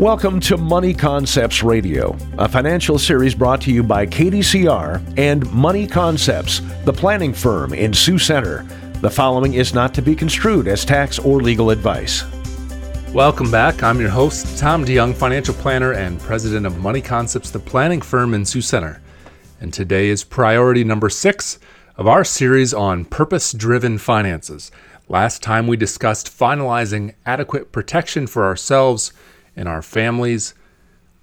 Welcome to Money Concepts Radio, a financial series brought to you by KDCR and Money Concepts, the planning firm in Sioux Center. The following is not to be construed as tax or legal advice. Welcome back. I'm your host, Tom DeYoung, financial planner and president of Money Concepts, the planning firm in Sioux Center. And today is priority number six of our series on purpose driven finances. Last time we discussed finalizing adequate protection for ourselves and our families.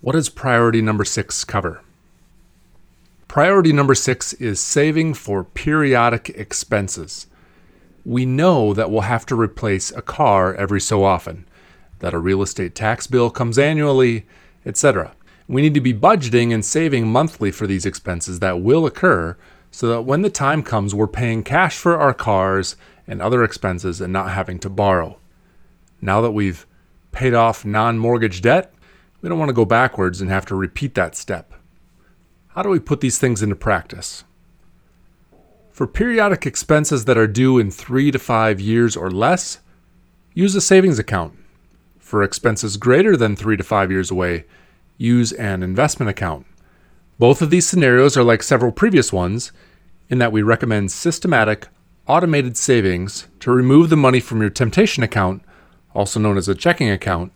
What does priority number six cover? Priority number six is saving for periodic expenses. We know that we'll have to replace a car every so often, that a real estate tax bill comes annually, etc. We need to be budgeting and saving monthly for these expenses that will occur so that when the time comes, we're paying cash for our cars and other expenses and not having to borrow. Now that we've paid off non mortgage debt, we don't want to go backwards and have to repeat that step. How do we put these things into practice? For periodic expenses that are due in three to five years or less, use a savings account. For expenses greater than three to five years away, use an investment account. Both of these scenarios are like several previous ones in that we recommend systematic, automated savings to remove the money from your temptation account, also known as a checking account,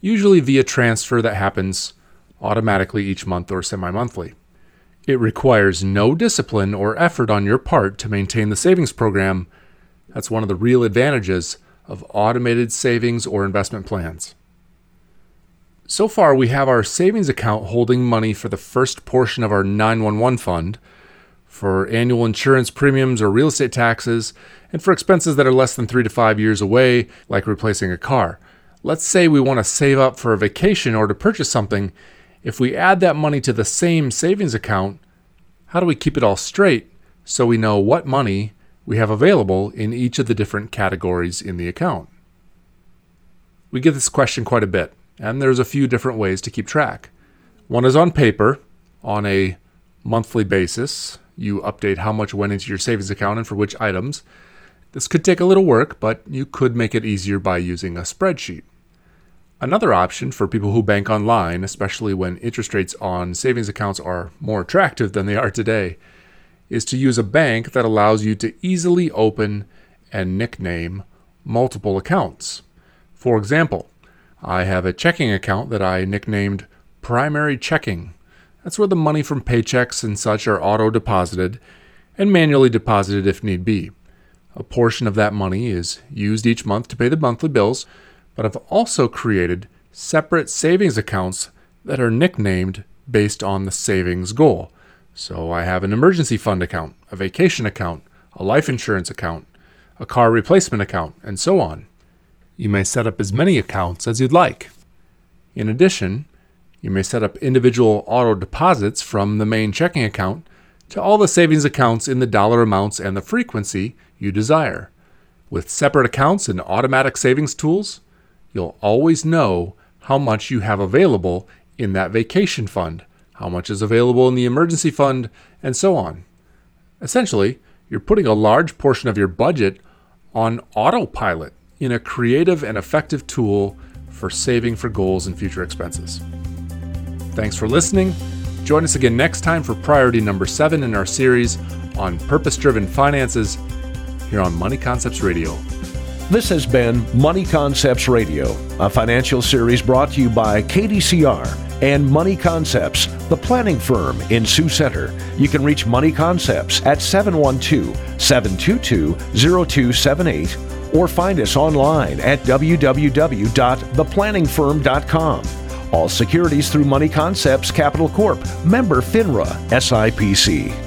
usually via transfer that happens automatically each month or semi monthly. It requires no discipline or effort on your part to maintain the savings program. That's one of the real advantages of automated savings or investment plans. So far, we have our savings account holding money for the first portion of our 911 fund, for annual insurance premiums or real estate taxes, and for expenses that are less than three to five years away, like replacing a car. Let's say we want to save up for a vacation or to purchase something. If we add that money to the same savings account, how do we keep it all straight so we know what money we have available in each of the different categories in the account? We get this question quite a bit, and there's a few different ways to keep track. One is on paper, on a monthly basis, you update how much went into your savings account and for which items. This could take a little work, but you could make it easier by using a spreadsheet. Another option for people who bank online, especially when interest rates on savings accounts are more attractive than they are today, is to use a bank that allows you to easily open and nickname multiple accounts. For example, I have a checking account that I nicknamed Primary Checking that's where the money from paychecks and such are auto deposited and manually deposited if need be. A portion of that money is used each month to pay the monthly bills, but I've also created separate savings accounts that are nicknamed based on the savings goal. So I have an emergency fund account, a vacation account, a life insurance account, a car replacement account, and so on. You may set up as many accounts as you'd like. In addition, you may set up individual auto deposits from the main checking account to all the savings accounts in the dollar amounts and the frequency you desire. With separate accounts and automatic savings tools, you'll always know how much you have available in that vacation fund, how much is available in the emergency fund, and so on. Essentially, you're putting a large portion of your budget on autopilot in a creative and effective tool for saving for goals and future expenses. Thanks for listening. Join us again next time for priority number seven in our series on purpose driven finances here on Money Concepts Radio. This has been Money Concepts Radio, a financial series brought to you by KDCR and Money Concepts, the planning firm in Sioux Center. You can reach Money Concepts at 712 722 0278 or find us online at www.theplanningfirm.com. All securities through Money Concepts Capital Corp. Member FINRA SIPC.